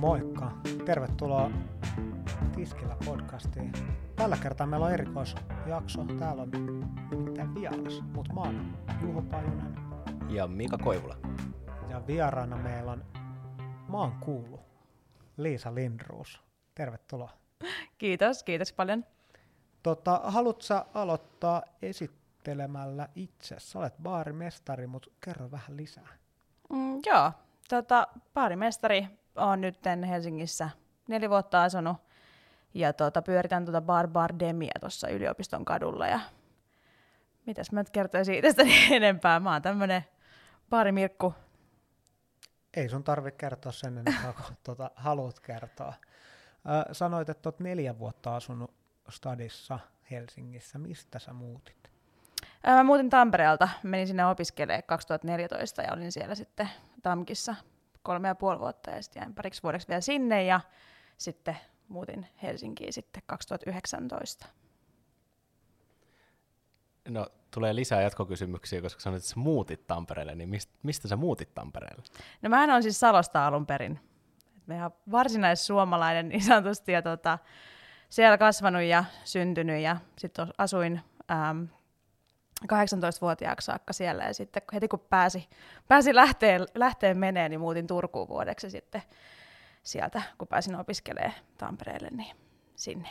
Moikka! Tervetuloa Tiskillä podcastiin. Tällä kertaa meillä on erikoisjakso. Täällä on nimittäin vieras, mutta mä oon Juho Pajunen. Ja Mika Koivula. Ja vieraana meillä on maan kuulu Liisa Lindruus. Tervetuloa. Kiitos, kiitos paljon. Tota, haluatko sä aloittaa esittelemällä itse? Sä olet baarimestari, mutta kerro vähän lisää. Mm, joo, tota, baarimestari on nyt Helsingissä neljä vuotta asunut ja tota, pyöritän tuota Bar Bardemia tuossa yliopiston kadulla ja mitäs mä nyt kertoisin siitä enempää. Mä oon tämmönen baarimirkku. Ei sun tarvi kertoa sen enempää kuin tuota, haluat kertoa. Ö, sanoit, että olet neljä vuotta asunut stadissa Helsingissä. Mistä sä muutit? Mä muutin Tampereelta, menin sinne opiskelemaan 2014 ja olin siellä sitten Tamkissa kolme ja puoli vuotta ja sitten jäin pariksi vuodeksi vielä sinne ja sitten muutin Helsinkiin sitten 2019. No, tulee lisää jatkokysymyksiä, koska sanoit, että sä muutit Tampereelle, niin mistä, mistä sä muutit Tampereelle? No mä on siis Salosta alun perin. Me ihan varsinais-suomalainen niin sanotusti ja tota, siellä kasvanut ja syntynyt ja sitten asuin äm, 18-vuotiaaksi saakka siellä ja sitten heti kun pääsi, pääsi lähteen, lähteen meneen, niin muutin Turkuun vuodeksi sitten sieltä, kun pääsin opiskelemaan Tampereelle, niin sinne.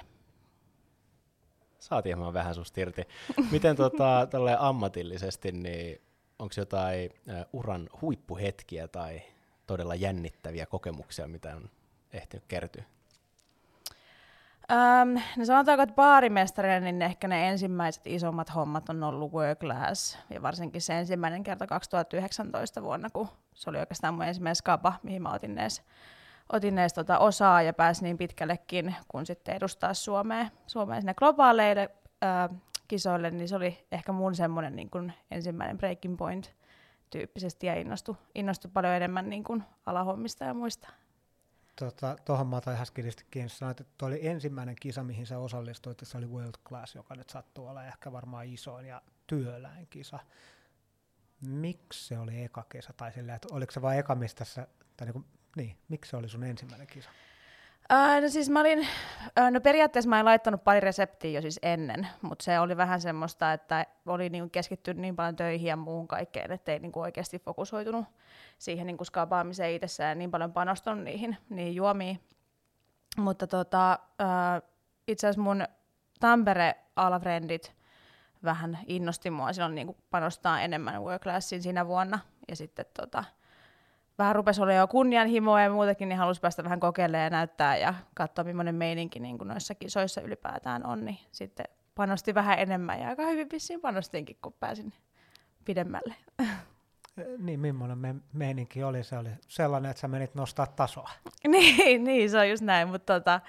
Saatiin ihan vähän susta irti. Miten tota, ammatillisesti, niin onko jotain uran huippuhetkiä tai todella jännittäviä kokemuksia, mitä on ehtinyt kertyä? Um, no sanotaanko, että baarimestarina niin ehkä ne ensimmäiset isommat hommat on ollut Work Class, ja varsinkin se ensimmäinen kerta 2019 vuonna, kun se oli oikeastaan mun ensimmäinen skaba, mihin mä otin edes, otin edes tota osaa ja pääsin niin pitkällekin, kun sitten edustaa Suomea, Suomea sinne globaaleille äh, kisoille, niin se oli ehkä mun semmoinen niin kuin ensimmäinen breaking point tyyppisesti ja innostui, innostui paljon enemmän niin kuin alahommista ja muista. Tota, tuohon mä otan ihan skidisti kiinni. Sanoit, että oli ensimmäinen kisa, mihin sä osallistuit, että se oli World Class, joka nyt sattuu olla ehkä varmaan isoin ja työläin kisa. Miksi se oli eka kisa? Tai sillä, että oliko se vain eka, mistä sä, tai niin, kuin, niin, miksi se oli sun ensimmäinen kisa? Uh, no siis mä olin, uh, no periaatteessa mä en laittanut pari reseptiä jo siis ennen, mutta se oli vähän semmoista, että oli niinku keskittynyt niin paljon töihin ja muuhun kaikkeen, ettei niinku oikeasti fokusoitunut siihen niinku skapaamiseen itsessään niin paljon panostanut niihin, niihin juomiin. Mutta tota, uh, itse asiassa mun Tampere-alafrendit vähän innosti mua silloin niinku panostaa enemmän work siinä vuonna. Ja sitten tota, vähän rupesi olla jo kunnianhimoa ja muutakin, niin halusi päästä vähän kokeilemaan ja näyttää ja katsoa, millainen meininki niin kuin noissa kisoissa ylipäätään on, niin sitten panosti vähän enemmän ja aika hyvin vissiin panostinkin, kun pääsin pidemmälle. Niin, millainen me- meininki oli? Se oli sellainen, että sä menit nostaa tasoa. niin, niin, se on just näin, mutta tota,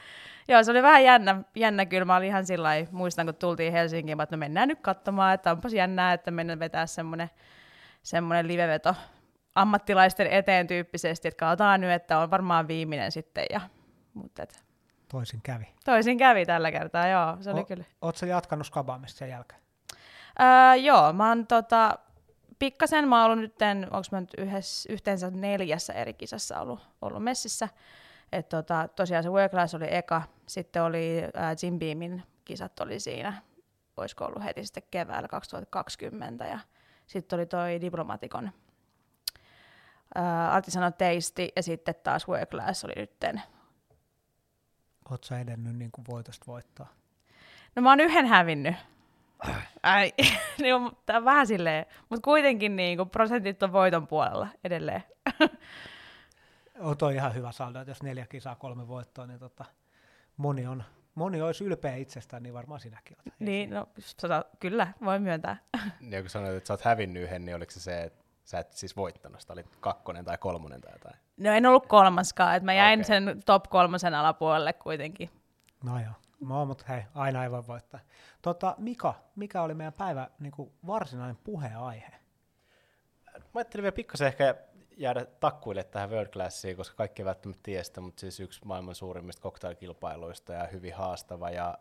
joo, se oli vähän jännä, jännä kyllä. Mä olin ihan sillä muistan, kun tultiin Helsinkiin, että no mennään nyt katsomaan, että onpas jännää, että mennään vetää semmoinen semmoinen liveveto ammattilaisten eteen tyyppisesti, että katsotaan nyt, että on varmaan viimeinen sitten. Ja, mutta et, toisin kävi. Toisin kävi tällä kertaa, joo. Se oli o, kyllä. Oletko jatkanut skabaamista sen jälkeen? Öö, joo, mä oon tota, pikkasen, mä oon ollut nyt, onko mä nyt yhdessä, yhteensä neljässä eri kisassa ollut, ollut messissä. Et tota, tosiaan se Work Class oli eka, sitten oli äh, Jim Beamin kisat oli siinä, olisiko ollut heti sitten keväällä 2020, ja sitten oli toi Diplomatikon uh, Artisanal Taste ja sitten taas Work Class oli nytten. Oletko sä edennyt niin kuin voitosta voittaa? No mä oon yhden hävinnyt. Ai, niin on, tää on vähän silleen, mutta kuitenkin niin kuin prosentit on voiton puolella edelleen. on toi ihan hyvä saldo, että jos neljä kisaa, kolme voittoa, niin tota, moni, on, moni olisi ylpeä itsestään, niin varmaan sinäkin olet. Niin, no sota, kyllä, voin myöntää. Ja kun sanoit, että sä oot hävinnyt yhden, niin oliko se se, että sä et siis voittanut, sitä oli kakkonen tai kolmonen tai jotain. No en ollut kolmaskaan, että mä jäin okay. sen top kolmosen alapuolelle kuitenkin. No joo, no, mutta hei, aina ei voi voittaa. Tota, Mika, mikä oli meidän päivä niin kuin varsinainen puheaihe? Mä ajattelin vielä pikkasen ehkä jäädä takkuille tähän World Classiin, koska kaikki ei välttämättä tiedä sitä, mutta siis yksi maailman suurimmista cocktailkilpailuista ja hyvin haastava ja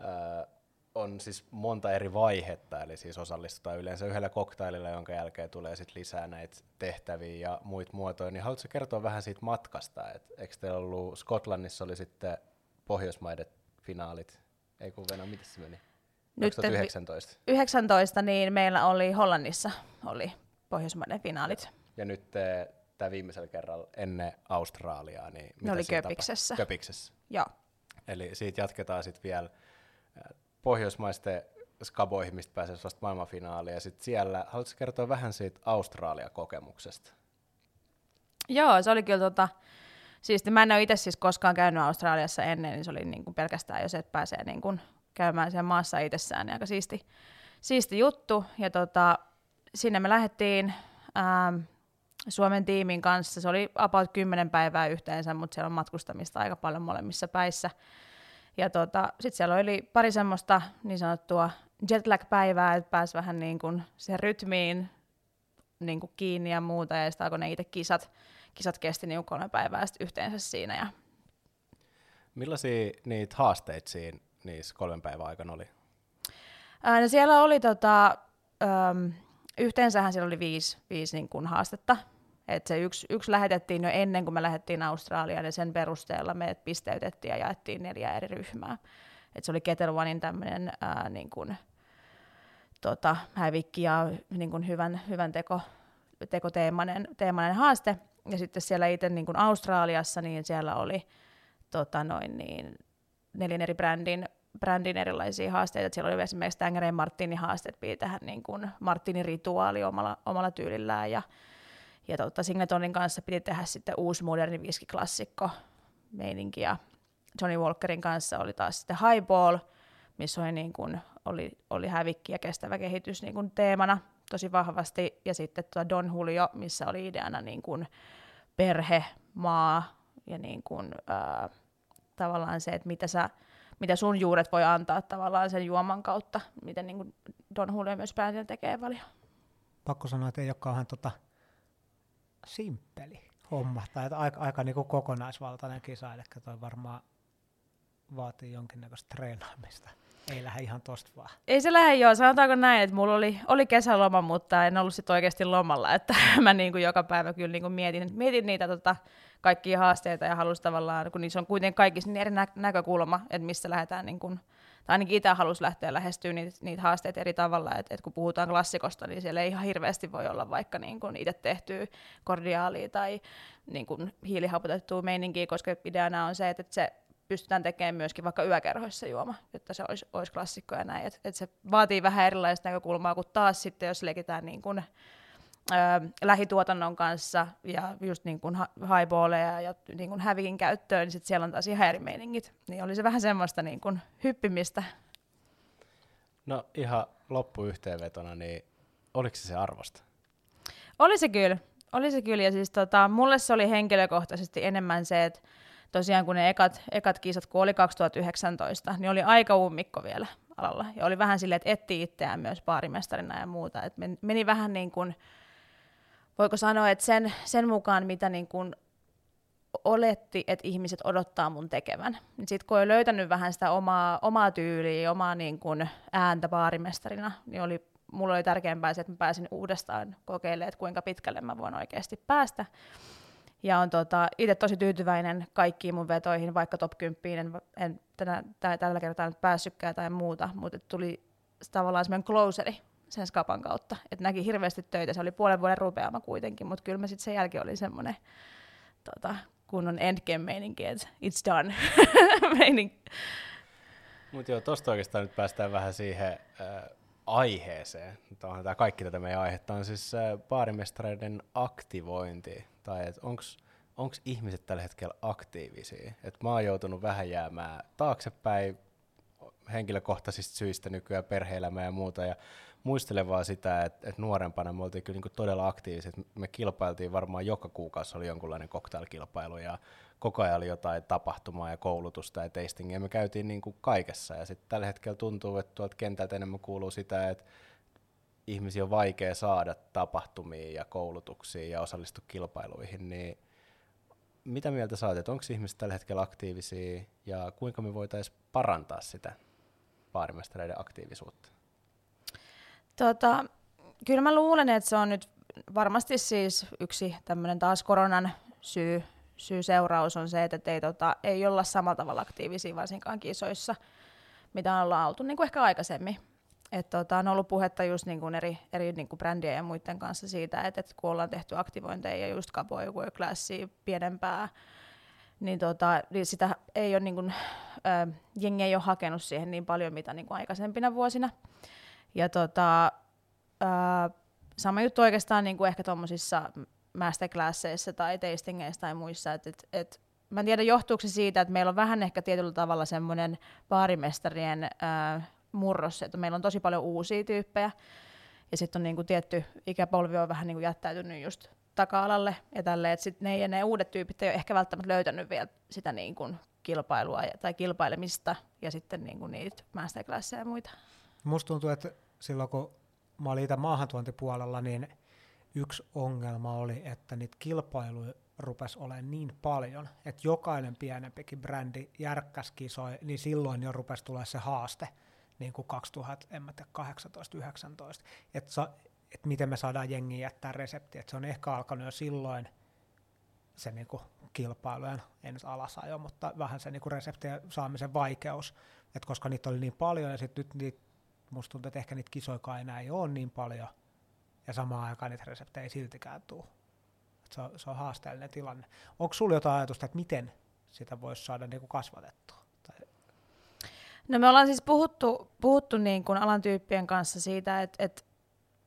äh, on siis monta eri vaihetta, eli siis osallistutaan yleensä yhdellä koktaililla, jonka jälkeen tulee sitten lisää näitä tehtäviä ja muita muotoja, niin haluatko kertoa vähän siitä matkasta, että eikö teillä ollut, Skotlannissa oli sitten Pohjoismaiden finaalit, ei kun Venä, miten se meni? Nyt 2019. 19, niin meillä oli Hollannissa oli Pohjoismaiden finaalit. Ja nyt tämä viimeisellä kerralla ennen Australiaa, niin ne oli Köpiksessä. Köpiksessä. Joo. Eli siitä jatketaan sitten vielä pohjoismaisten skaboihin, mistä pääsee vasta maailmanfinaaliin. Ja sitten siellä, haluatko kertoa vähän siitä Australia-kokemuksesta? Joo, se oli kyllä tota, siis mä en ole itse siis koskaan käynyt Australiassa ennen, niin se oli niin kuin pelkästään jo se, että pääsee niin käymään siellä maassa itsessään, niin aika siisti, siisti juttu. Ja tota, sinne me lähdettiin ähm, Suomen tiimin kanssa, se oli about 10 päivää yhteensä, mutta siellä on matkustamista aika paljon molemmissa päissä. Ja tota, sitten siellä oli pari semmoista niin sanottua jetlag-päivää, että pääsi vähän niin kuin siihen rytmiin niin kuin kiinni ja muuta, ja sitten alkoi ne itse kisat, kisat kesti niin kolme päivää sitten yhteensä siinä. Ja... Millaisia niitä haasteita siinä niissä kolmen päivän aikana oli? Ää, no siellä oli tota, äm, yhteensähän siellä oli viisi, viisi niin kuin haastetta, et se yksi, yksi lähetettiin jo ennen kuin me lähdettiin Australiaan ja sen perusteella me pisteytettiin ja jaettiin neljä eri ryhmää. Et se oli Ketelwanin tämmöinen niin tota, hävikki ja niin kuin hyvän, hyvän teko, tekoteemainen teemainen haaste. Ja sitten siellä itse niin kuin Australiassa, niin siellä oli tota, noin niin, neljän eri brändin, brändin erilaisia haasteita. Et siellä oli esimerkiksi Tangereen Martinin haasteet, piti tähän niin kuin Martinin rituaali omalla, omalla tyylillään ja ja totta, Singletonin kanssa piti tehdä sitten uusi moderni viskiklassikko meininki. Ja Johnny Walkerin kanssa oli taas sitten Highball, missä oli, niin kuin, oli, oli hävikki ja kestävä kehitys niin kuin teemana tosi vahvasti. Ja sitten tuota Don Julio, missä oli ideana niin kuin perhe, maa ja niin kuin, ää, tavallaan se, että mitä, sä, mitä sun juuret voi antaa tavallaan sen juoman kautta, miten niin Don Julio myös päätien tekee paljon. Pakko sanoa, että ei ole kauhean tota, simppeli homma, tai aika, aika niin kuin kokonaisvaltainen kisa, eli toi varmaan vaatii jonkinnäköistä treenaamista. Ei lähde ihan tosta vaan. Ei se lähde joo, sanotaanko näin, että mulla oli, oli kesäloma, mutta en ollut sit oikeasti lomalla, että mä niin kuin joka päivä kyllä niin kuin mietin, mietin niitä tota, kaikkia haasteita ja halusin tavallaan, kun niissä on kuitenkin kaikissa niin eri nä- näkökulma, että missä lähdetään niin kuin tai ainakin itse halusi lähteä lähestyä niitä, niitä haasteita eri tavalla, että et kun puhutaan klassikosta, niin siellä ei ihan hirveästi voi olla vaikka niin kun itse tehtyä kordiaalia tai niin kun hiilihapotettua meininkiä, koska ideana on se, että se pystytään tekemään myöskin vaikka yökerhoissa juoma, että se olisi, olisi klassikko ja näin. Että et se vaatii vähän erilaista näkökulmaa kuin taas sitten, jos leikitään niin kun ö, lähituotannon kanssa ja just niin kuin highballeja ja niin kuin hävikin käyttöön, niin sit siellä on taas ihan eri meiningit. Niin oli se vähän semmoista niin kuin hyppimistä. No ihan loppuyhteenvetona, niin oliko se se arvosta? Oli se kyllä. Oli se kyllä. Ja siis tota, mulle se oli henkilökohtaisesti enemmän se, että tosiaan kun ne ekat, ekat kisat, kun oli 2019, niin oli aika ummikko vielä alalla. Ja oli vähän silleen, että etti itseään myös baarimestarina ja muuta. Et meni vähän niin kuin, voiko sanoa, että sen, sen mukaan, mitä niin kuin oletti, että ihmiset odottaa mun tekevän. Niin sitten kun olen löytänyt vähän sitä omaa, omaa tyyliä, omaa niin kuin ääntä baarimestarina, niin oli, mulla oli tärkeämpää se, että mä pääsin uudestaan kokeilemaan, että kuinka pitkälle mä voin oikeasti päästä. Ja on tota, itse tosi tyytyväinen kaikkiin mun vetoihin, vaikka top 10 en, en tänä, tällä kertaa nyt päässytkään tai muuta, mutta tuli tavallaan semmoinen closeri sen skapan kautta. Et näki hirveästi töitä, se oli puolen vuoden rupeama kuitenkin, mutta kyllä mä sitten sen jälkeen oli semmoinen tota, kunnon endgame-meininki, että it's done. Mutta joo, tosta oikeastaan nyt päästään vähän siihen äh, aiheeseen. Tämä kaikki tätä meidän aihetta on siis äh, baarimestareiden aktivointi, tai että onko ihmiset tällä hetkellä aktiivisia. Et mä oon joutunut vähän jäämään taaksepäin henkilökohtaisista syistä nykyään perhe-elämää ja muuta, ja muistelen vaan sitä, että, että nuorempana me oltiin kyllä niin todella aktiiviset. Me kilpailtiin varmaan joka kuukausi oli jonkunlainen cocktailkilpailu ja koko ajan oli jotain tapahtumaa ja koulutusta ja tastingia. Me käytiin niin kuin kaikessa ja sitten tällä hetkellä tuntuu, että tuolta kentältä enemmän kuuluu sitä, että ihmisiä on vaikea saada tapahtumiin ja koulutuksiin ja osallistua kilpailuihin, niin mitä mieltä saat, että onko ihmiset tällä hetkellä aktiivisia ja kuinka me voitaisiin parantaa sitä? Baarimestareiden aktiivisuutta? Tota, kyllä mä luulen, että se on nyt varmasti siis yksi tämmöinen taas koronan syy, syy-seuraus on se, että ei, tota, ei olla samalla tavalla aktiivisia varsinkaan kisoissa, mitä ollaan oltu niin kuin ehkä aikaisemmin. Et tota, on ollut puhetta just niin kuin eri, eri niin kuin brändien ja muiden kanssa siitä, että, että kun ollaan tehty aktivointeja ja just Caboy Work pienempää, niin, tota, niin sitä ei ole, niin kuin, äh, jengi ei ole hakenut siihen niin paljon, mitä niin kuin aikaisempina vuosina. Ja tota, äh, sama juttu oikeastaan niin kuin ehkä tuommoisissa masterclasseissa tai tastingeissa tai muissa, että et, et, mä en tiedä johtuuko se siitä, että meillä on vähän ehkä tietyllä tavalla semmoinen baarimestarien äh, murros, että meillä on tosi paljon uusia tyyppejä, ja sitten on niinku tietty ikäpolvi on vähän niinku jättäytynyt just taka-alalle, ja tälleen, että sit ne, ne uudet tyypit ei ole ehkä välttämättä löytänyt vielä sitä niinku kilpailua ja, tai kilpailemista, ja sitten niinku niitä masterclasseja ja muita. Musta tuntuu, että silloin kun mä olin itse maahantuontipuolella, niin yksi ongelma oli, että niitä kilpailuja rupesi olemaan niin paljon, että jokainen pienempikin brändi järkkäs kisoi, niin silloin jo rupesi tulee se haaste, niin kuin 2018-2019, että et miten me saadaan jengiä jättää resepti, että se on ehkä alkanut jo silloin se niin kuin kilpailujen, en alasajo, mutta vähän se niin kuin reseptien saamisen vaikeus, että koska niitä oli niin paljon ja sitten nyt niitä, musta tuntuu, että ehkä niitä kisoikaan enää ei ole niin paljon, ja samaan aikaan niitä reseptejä ei siltikään tule. Se on, se on haasteellinen tilanne. Onko sinulla jotain ajatusta, että miten sitä voisi saada niin kasvatettua? No me ollaan siis puhuttu, puhuttu niin kuin alan tyyppien kanssa siitä, että, että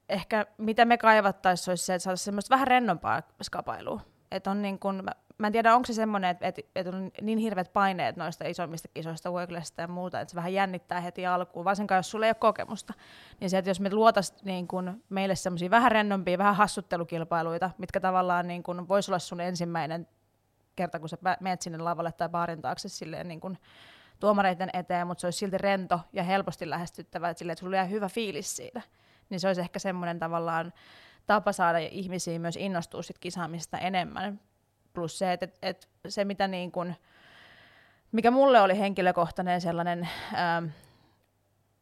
ehkä mitä me kaivattaisiin olisi se, että saataisiin semmoista vähän rennompaa skapailua. Että on niin kuin, mä, mä en tiedä, onko se semmoinen, että, että, että on niin hirveät paineet noista isommista kisoista, Worklessista ja muuta, että se vähän jännittää heti alkuun, varsinkaan jos sulla ei ole kokemusta. Niin se, että jos me luotaisiin niin kuin meille semmoisia vähän rennompia, vähän hassuttelukilpailuita, mitkä tavallaan niin kuin voisi olla sun ensimmäinen kerta, kun sä menet sinne lavalle tai baarin taakse silleen niin kuin tuomareiden eteen, mutta se olisi silti rento ja helposti lähestyttävä, että, sille, että sulla jää hyvä fiilis siitä. Niin se olisi ehkä semmoinen tavallaan tapa saada ihmisiä myös innostua sit kisaamista enemmän. Plus se, että, että, että se mitä niin kuin, mikä mulle oli henkilökohtainen sellainen ähm,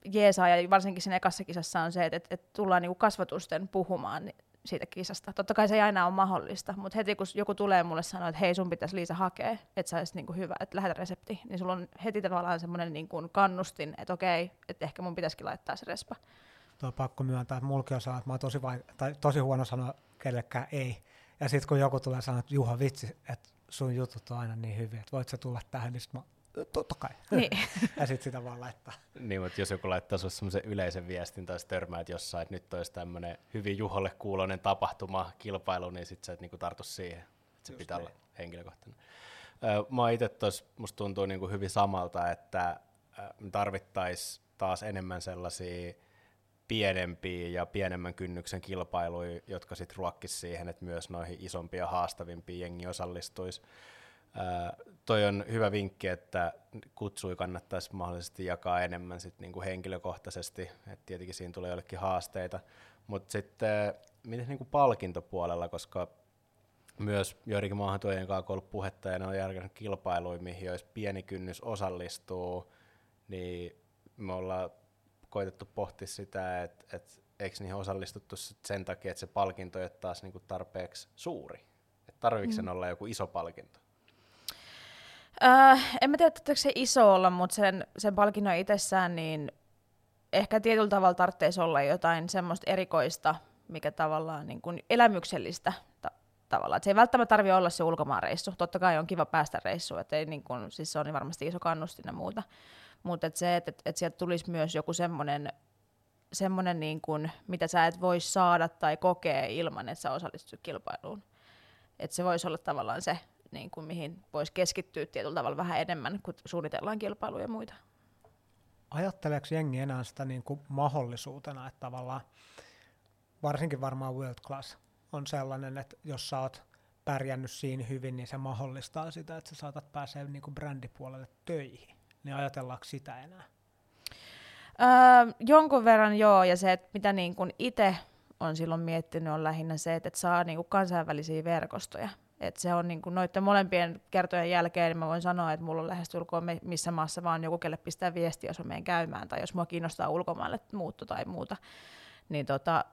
jeesaa, ja varsinkin siinä ekassa kisassa on se, että, että, että tullaan niin kasvatusten puhumaan siitä kisasta. Totta kai se ei aina ole mahdollista, mutta heti kun joku tulee mulle sanoa, että hei sun pitäisi Liisa hakea, että sä niinku hyvä, että lähetä resepti, niin sulla on heti tavallaan semmoinen niinku kannustin, että okei, että ehkä mun pitäisikin laittaa se respa. Tuo pakko myöntää, että mulki on sanonut, että mä oon tosi, vai- tai tosi huono sanoa kellekään ei. Ja sitten kun joku tulee sanoa, että Juha vitsi, että sun jutut on aina niin hyviä, että voit sä tulla tähän, niin sitten mä totta kai. Niin. ja sitten sitä vaan laittaa. Niin, mutta jos joku laittaa sinulle semmoisen yleisen viestin tai törmäät jossain, että nyt olisi tämmöinen hyvin Juholle kuuloinen tapahtuma, kilpailu, niin sitten sä et niinku tartu siihen. Se Just pitää niin. olla henkilökohtainen. Mä itse tuossa, musta tuntuu niinku hyvin samalta, että me tarvittaisiin taas enemmän sellaisia pienempiä ja pienemmän kynnyksen kilpailuja, jotka sitten ruokkisivat siihen, että myös noihin isompia ja haastavimpiin jengi osallistuisi. Ää, toi on hyvä vinkki, että kutsui kannattaisi mahdollisesti jakaa enemmän sit niinku henkilökohtaisesti, että tietenkin siinä tulee jollekin haasteita, mutta sitten miten niinku palkintopuolella, koska myös joidenkin maahantuojien kanssa ollut puhetta ja ne on järjestänyt kilpailuja, mihin olisi pieni kynnys osallistuu, niin me ollaan koitettu pohtia sitä, että et, eikö niihin osallistuttu sen takia, että se palkinto ei ole taas niinku tarpeeksi suuri. Tarvitseeko mm. sen olla joku iso palkinto? Äh, en mä tiedä, että se iso olla, mutta sen, sen palkinnon itsessään, niin ehkä tietyllä tavalla tarvitsisi olla jotain semmoista erikoista, mikä tavallaan niin kuin elämyksellistä ta- tavallaan. Et se ei välttämättä tarvi olla se ulkomaanreissu. Totta kai on kiva päästä reissuun, että ei niin kuin, siis se on varmasti iso kannustin ja muuta. Mutta et se, että et, et sieltä tulisi myös joku semmoinen, semmoinen niin mitä sä et voi saada tai kokea ilman, että sä osallistut kilpailuun. Että se voisi olla tavallaan se, niin kuin, mihin voisi keskittyä tietyllä tavalla vähän enemmän, kun suunnitellaan kilpailuja ja muita. Ajatteleeko jengi enää sitä niin kuin mahdollisuutena, että tavallaan varsinkin varmaan World Class on sellainen, että jos sä oot pärjännyt siinä hyvin, niin se mahdollistaa sitä, että sä saatat pääsee niin kuin brändipuolelle töihin. Niin ajatellaanko sitä enää? Öö, jonkun verran joo, ja se, että mitä niin itse on silloin miettinyt, on lähinnä se, että, että saa niin kuin kansainvälisiä verkostoja Et se on niin kuin noiden molempien kertojen jälkeen, niin mä voin sanoa, että mulla on lähestulkoon missä maassa vaan joku, kelle pistää viestiä, jos mä menen käymään, tai jos mua kiinnostaa ulkomaille muutto tai muuta. Niin tota,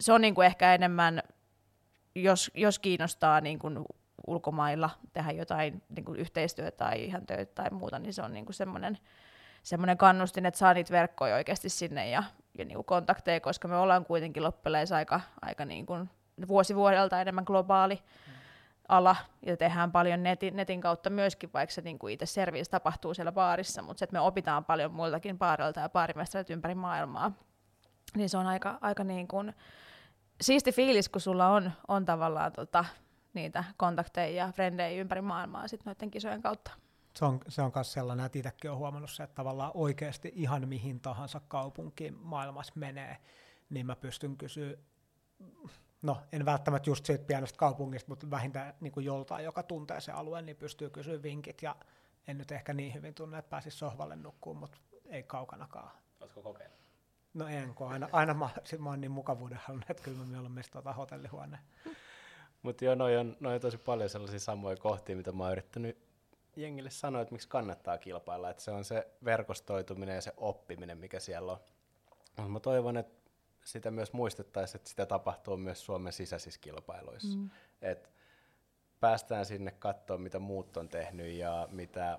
se on niin kuin ehkä enemmän, jos, jos kiinnostaa niin kuin ulkomailla tehdä jotain niin kuin yhteistyötä tai ihan töitä tai muuta, niin se on niin kuin semmoinen, semmoinen kannustin, että saa niitä verkkoja oikeasti sinne ja, ja niin kuin kontakteja, koska me ollaan kuitenkin loppujen aika, aika niin kuin vuosi vuodelta enemmän globaali mm. ala ja tehdään paljon netin, netin kautta myöskin, vaikka se niin kuin itse service tapahtuu siellä baarissa, mutta se, että me opitaan paljon muiltakin baarilta ja baarimestarilta ympäri maailmaa, niin se on aika, aika niin kuin siisti fiilis, kun sulla on, on tavallaan tota, niitä kontakteja ja frendejä ympäri maailmaa sit noiden kisojen kautta. Se on, se on myös sellainen, että itsekin olen huomannut se, että tavallaan oikeasti ihan mihin tahansa kaupunkiin maailmassa menee, niin mä pystyn kysyä, no en välttämättä just siitä pienestä kaupungista, mutta vähintään niin kuin joltain, joka tuntee se alueen, niin pystyy kysyä vinkit ja en nyt ehkä niin hyvin tunne, että pääsisi sohvalle nukkuun, mutta ei kaukanakaan. Oletko kokeillut? No en, kun aina, aina mä, mä oon niin mukavuuden halunnut, että kyllä mä mieluummin tota hotellihuone. Mutta joo, noin on, noi on tosi paljon sellaisia samoja kohtia, mitä mä oon yrittänyt jengille sanoa, että miksi kannattaa kilpailla. Että se on se verkostoituminen ja se oppiminen, mikä siellä on. Mutta mä toivon, että sitä myös muistettaisiin, että sitä tapahtuu myös Suomen sisäisissä kilpailuissa. Mm. Et päästään sinne katsoa, mitä muut on tehnyt ja mitä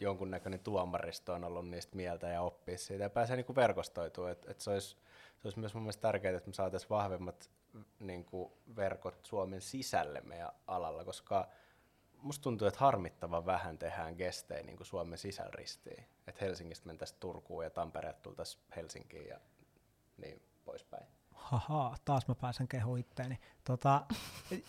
jonkunnäköinen tuomaristo on ollut niistä mieltä ja oppia siitä ja pääsee niinku verkostoitumaan. Et, et se, olisi, se olisi myös mun mielestä tärkeää, että me saataisiin vahvemmat niin kuin verkot Suomen sisälle meidän alalla, koska musta tuntuu, että harmittavan vähän tehdään gestejä niin kuin Suomen sisällä ristiin. Että Helsingistä mentäisiin Turkuun ja Tampereelta tultaisiin Helsinkiin ja niin poispäin. Haha, taas mä pääsen kehu itteeni. Tota,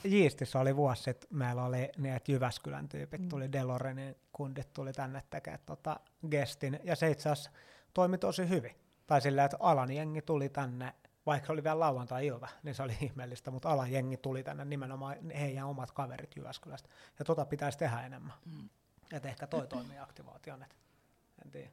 Jiistissä oli vuosi sitten, meillä oli niin, että Jyväskylän tyypit tuli, mm. Delorenin kundit tuli tänne tekemään tota gestin, ja se itse asiassa toimi tosi hyvin. Tai sillä, että alan jengi tuli tänne vaikka oli vielä lauantai-ilta, niin se oli ihmeellistä, mutta alan jengi tuli tänne nimenomaan heidän omat kaverit Jyväskylästä. Ja tota pitäisi tehdä enemmän. Mm. Että ehkä toi toimii aktivaation, että en tiedä.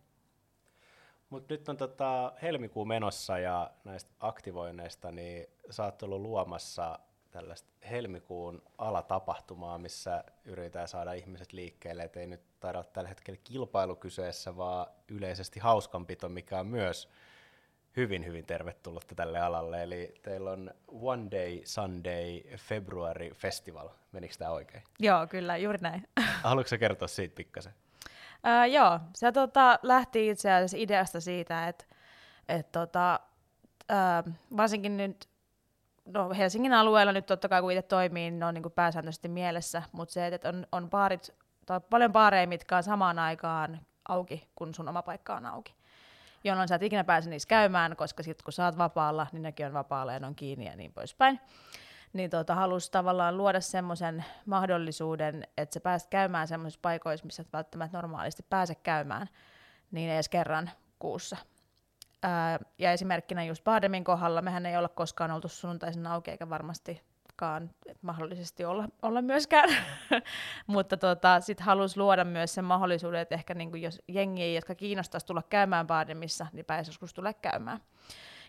Mutta nyt on tota helmikuu menossa ja näistä aktivoinneista, niin sä oot ollut luomassa tällaista helmikuun alatapahtumaa, missä yritetään saada ihmiset liikkeelle, että ei nyt taida olla tällä hetkellä kilpailu kyseessä, vaan yleisesti hauskanpito, mikä on myös hyvin, hyvin tervetullutta tälle alalle. Eli teillä on One Day Sunday February Festival. Menikö tämä oikein? Joo, kyllä, juuri näin. Haluatko kertoa siitä pikkasen? Uh, joo, se tota, lähti itse asiassa ideasta siitä, että et, tota, uh, varsinkin nyt no Helsingin alueella nyt totta kai kun itse toimii, niin ne on niin kuin pääsääntöisesti mielessä, mutta se, että on, on baarit, tai paljon baareja, mitkä on samaan aikaan auki, kun sun oma paikka on auki jolloin sä et ikinä pääse niissä käymään, koska sitten kun sä oot vapaalla, niin nekin on vapaalla ja ne on kiinni ja niin poispäin. Niin tota, halusi tavallaan luoda semmoisen mahdollisuuden, että sä pääset käymään semmoisissa paikoissa, missä et välttämättä normaalisti pääse käymään, niin edes kerran kuussa. Ää, ja esimerkkinä just Bademin kohdalla, mehän ei olla koskaan oltu sunnuntaisin auki, eikä varmasti koskaan mahdollisesti olla, olla myöskään, mutta tota, sitten halusi luoda myös sen mahdollisuuden, että ehkä niin jos jengi, jotka kiinnostaisi tulla käymään Baademissa, niin pääsisi joskus tulla käymään.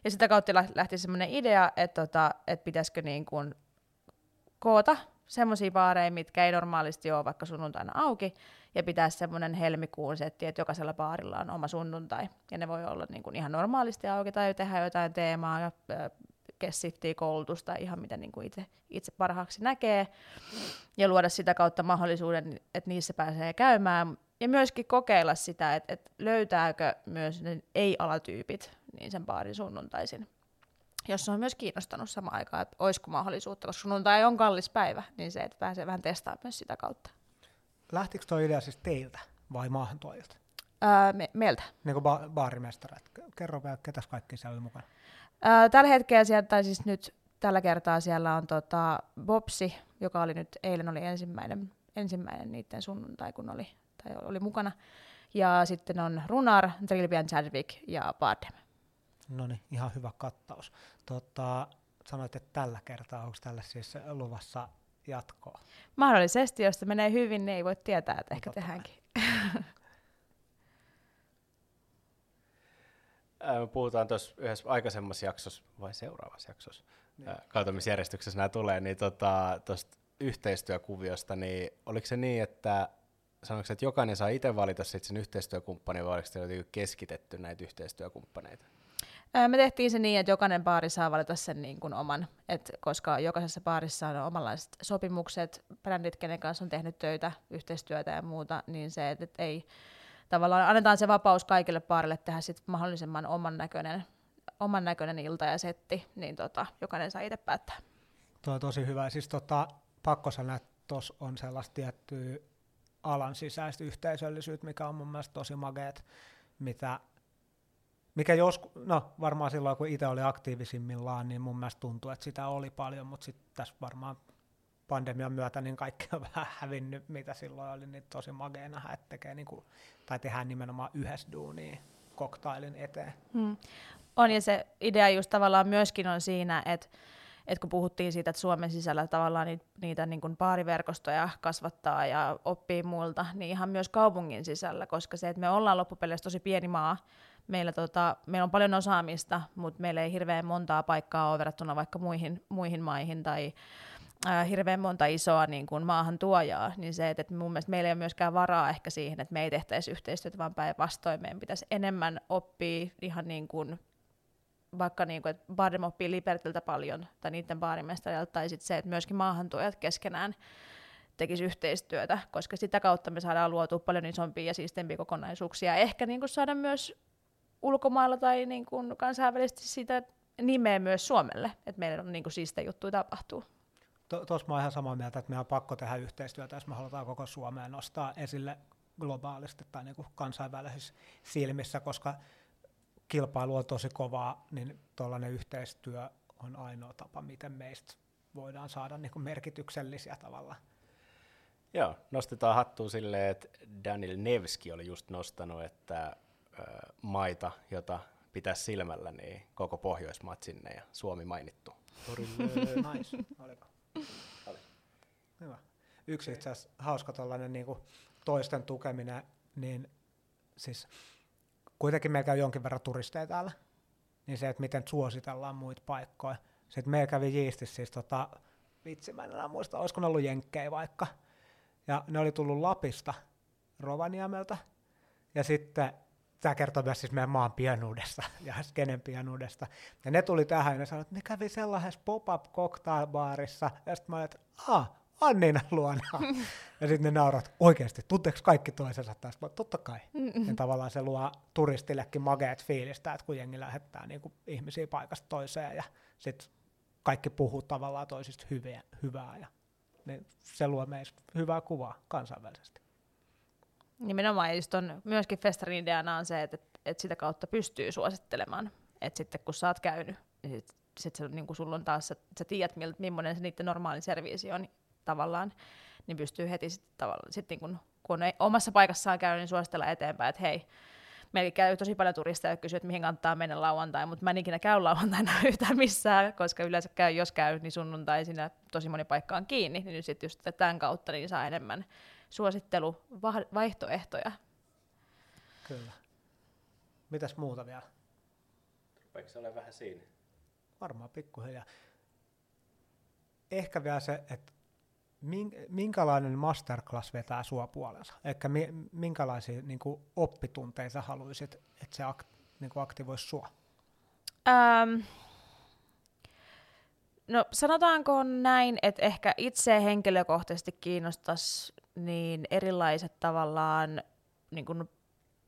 Ja sitä kautta lähti semmoinen idea, että, tota, että pitäisikö niin kuin koota semmoisia baareja, mitkä ei normaalisti ole vaikka sunnuntaina auki, ja pitää semmoinen helmikuun setti, että jokaisella baarilla on oma sunnuntai. Ja ne voi olla niin kuin ihan normaalisti auki tai tehdä jotain teemaa ja kessittiä koulutusta ihan mitä niin kuin itse, itse parhaaksi näkee ja luoda sitä kautta mahdollisuuden, että niissä pääsee käymään ja myöskin kokeilla sitä, että, että löytääkö myös ne ei-alatyypit niin sen baarin sunnuntaisin jos on myös kiinnostanut samaan aikaan, että olisiko mahdollisuutta, koska sunnuntai on kallis päivä, niin se, että pääsee vähän testaamaan myös sitä kautta. Lähtikö tuo idea siis teiltä vai maahantuojilta? Öö, me, meiltä. Niin kuin ba- baarimestarat. Kerro vielä, ketäs kaikki siellä oli mukana. Ää, tällä hetkellä sieltä, tai siis nyt tällä kertaa siellä on tota Bopsi, joka oli nyt, eilen oli ensimmäinen, ensimmäinen niiden sunnuntai, kun oli, tai oli mukana. Ja sitten on Runar, Trilbian Chadwick ja Bardem. No niin, ihan hyvä kattaus. Tota, sanoit, että tällä kertaa, onko tällä siis luvassa jatkoa? Mahdollisesti, jos se menee hyvin, niin ei voi tietää, että ehkä tehdäänkin. me puhutaan tuossa yhdessä aikaisemmassa jaksossa, vai seuraavassa jaksossa, niin. katsomisjärjestyksessä nämä tulee, niin tota, tuosta yhteistyökuviosta, niin oliko se niin, että sanoiko, että jokainen saa itse valita sit sen yhteistyökumppanin, vai oliko teillä keskitetty näitä yhteistyökumppaneita? Me tehtiin se niin, että jokainen baari saa valita sen niin kuin oman, et koska jokaisessa baarissa on omanlaiset sopimukset, brändit, kenen kanssa on tehnyt töitä, yhteistyötä ja muuta, niin se, että et ei tavallaan annetaan se vapaus kaikille baarille tehdä sit mahdollisimman oman näköinen, oman näköinen ilta ja setti, niin tota, jokainen saa itse päättää. Tuo on tosi hyvä. Siis tota, pakko sanoa, että tuossa on sellaista tiettyä alan sisäistä yhteisöllisyyttä, mikä on mun mielestä tosi mageet, mitä mikä joskus, no varmaan silloin kun itse oli aktiivisimmillaan, niin mun mielestä tuntuu, että sitä oli paljon, mutta sitten tässä varmaan pandemian myötä niin kaikki on vähän hävinnyt, mitä silloin oli, niin tosi magea nähdä, että tekee niin kuin, tai tehdään nimenomaan yhdessä duunia koktailin eteen. Hmm. On, ja se idea just tavallaan myöskin on siinä, että et kun puhuttiin siitä, että Suomen sisällä tavallaan niitä, niitä niin kuin baariverkostoja kasvattaa ja oppii muilta, niin ihan myös kaupungin sisällä, koska se, että me ollaan loppupeleissä tosi pieni maa, meillä, tota, meillä on paljon osaamista, mutta meillä ei hirveän montaa paikkaa ole verrattuna vaikka muihin, muihin maihin tai äh, hirveän monta isoa niin kuin maahan tuojaa, niin se, että, että mun mielestä meillä ei ole myöskään varaa ehkä siihen, että me ei tehtäisi yhteistyötä, vaan päinvastoin meidän pitäisi enemmän oppia ihan niin kuin vaikka niin kuin, että Bardem oppii Libertiltä paljon, tai niiden baarimestarilta, tai sitten se, että myöskin maahantuojat keskenään tekisi yhteistyötä, koska sitä kautta me saadaan luotua paljon isompia ja siistempiä kokonaisuuksia. Ehkä niin kuin saada myös ulkomailla tai niin kuin kansainvälisesti sitä nimeä myös Suomelle, että meillä on niin kuin siistejä juttuja tapahtuu. Tuossa mä oon ihan samaa mieltä, että meidän on pakko tehdä yhteistyötä, jos me halutaan koko Suomeen nostaa esille globaalisti tai niin kuin kansainvälisissä silmissä, koska kilpailu on tosi kovaa, niin tuollainen yhteistyö on ainoa tapa, miten meistä voidaan saada niin kuin merkityksellisiä tavalla. Joo, nostetaan hattua silleen, että Daniel Nevski oli just nostanut, että maita, jota pitää silmällä, niin koko Pohjoismaat sinne ja Suomi mainittu. nice. Oliko? Hyvä. Yksi itse asiassa hauska tällainen niin toisten tukeminen, niin siis kuitenkin meillä käy jonkin verran turisteja täällä, niin se, että miten suositellaan muita paikkoja. Sitten meillä kävi Jiistissä siis tota, vitsi, mä en enää muista, olisiko ne ollut jenkkejä vaikka. Ja ne oli tullut Lapista, Rovaniemeltä, ja sitten tämä kertoo myös siis meidän maan pienuudesta ja skenen pienuudesta. Ja ne tuli tähän ja ne sanoivat, että ne kävi sellaisessa pop-up cocktailbaarissa. Ja sitten mä olin, että ah, Annina luona. ja sitten ne naurat, oikeasti, tunteeko kaikki toisensa taas? Mä, totta kai. Ja tavallaan se luo turistillekin mageet fiilistä, että kun jengi lähettää niin kuin ihmisiä paikasta toiseen ja sitten kaikki puhuu tavallaan toisista hyviä, hyvää. Ja, niin se luo meistä hyvää kuvaa kansainvälisesti. Nimenomaan, ja just on, myöskin festarin ideana on se, että, että sitä kautta pystyy suosittelemaan. Että sitten kun sä oot käynyt, niin sit, sit niin sulla on taas, että sä tiedät, millainen se niiden normaali serviisi on tavallaan, niin pystyy heti sitten tavallaan, sit niin kun, kun ei omassa paikassaan käynyt, niin suositella eteenpäin, että hei, meillä käy tosi paljon turisteja, jotka kysyy, että mihin kannattaa mennä lauantai, mutta mä en ikinä käy lauantaina yhtään missään, koska yleensä käy, jos käy, niin sunnuntai siinä tosi moni paikka on kiinni, niin nyt sitten just tämän kautta niin saa enemmän suositteluvaihtoehtoja. Kyllä. Mitäs muuta vielä? Rupeeko se vähän siinä? Varmaan pikkuhiljaa. Ehkä vielä se, että minkälainen masterclass vetää sua puolensa? Ehkä minkälaisia niin kuin, oppitunteja sä haluaisit, että se ak, niin kuin aktivoisi sua? Ähm, no sanotaanko näin, että ehkä itse henkilökohtaisesti kiinnostaisi niin erilaiset tavallaan niin kuin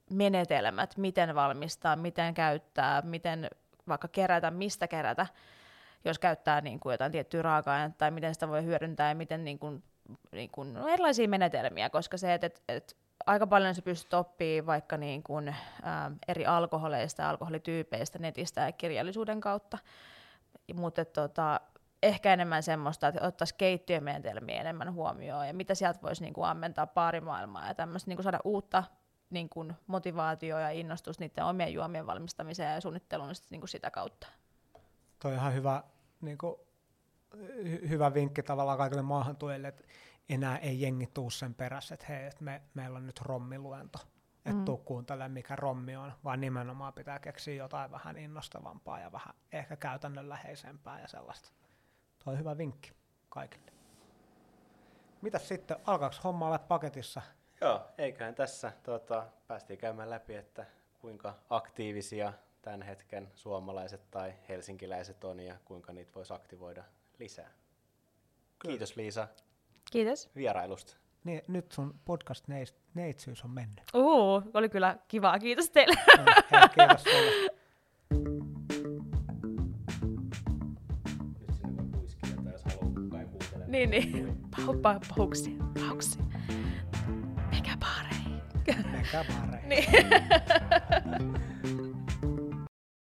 menetelmät, miten valmistaa, miten käyttää, miten vaikka kerätä, mistä kerätä, jos käyttää niin kuin jotain tiettyä raaka tai miten sitä voi hyödyntää ja miten niin kuin, niin kuin, no erilaisia menetelmiä, koska se, että et, et, aika paljon se pystyt oppimaan vaikka niin kuin, ä, eri alkoholeista ja alkoholityypeistä netistä ja kirjallisuuden kautta, mutta tota, ehkä enemmän semmoista, että ottaisi keittiömenetelmiä enemmän huomioon ja mitä sieltä voisi niin kuin ammentaa paarimaailmaa ja tämmöistä niin kuin saada uutta niin kuin motivaatioa ja innostus niiden omien juomien valmistamiseen ja suunnitteluun niin kuin sitä kautta. Toi on ihan hyvä, niin kuin, hy- hyvä vinkki tavallaan kaikille maahantujille, että enää ei jengi tuu sen perässä, että hei, että me, meillä on nyt rommiluento, että mm. tuu kuuntelemaan, mikä rommi on, vaan nimenomaan pitää keksiä jotain vähän innostavampaa ja vähän ehkä käytännönläheisempää ja sellaista. On hyvä vinkki kaikille. Mitäs sitten, alkaako homma olla paketissa? Joo, eiköhän tässä tota, päästiin käymään läpi, että kuinka aktiivisia tämän hetken suomalaiset tai helsinkiläiset on ja kuinka niitä voisi aktivoida lisää. Kyllä. Kiitos Liisa Kiitos. vierailusta. Niin, nyt sun podcast neitsyys on mennyt. Uu, oli kyllä kivaa. Kiitos teille. Hei, kiitos sulle. Niin, niin. Pau, pau, pauksi, pauksi. Mikä parei. Menkää baareen. Niin.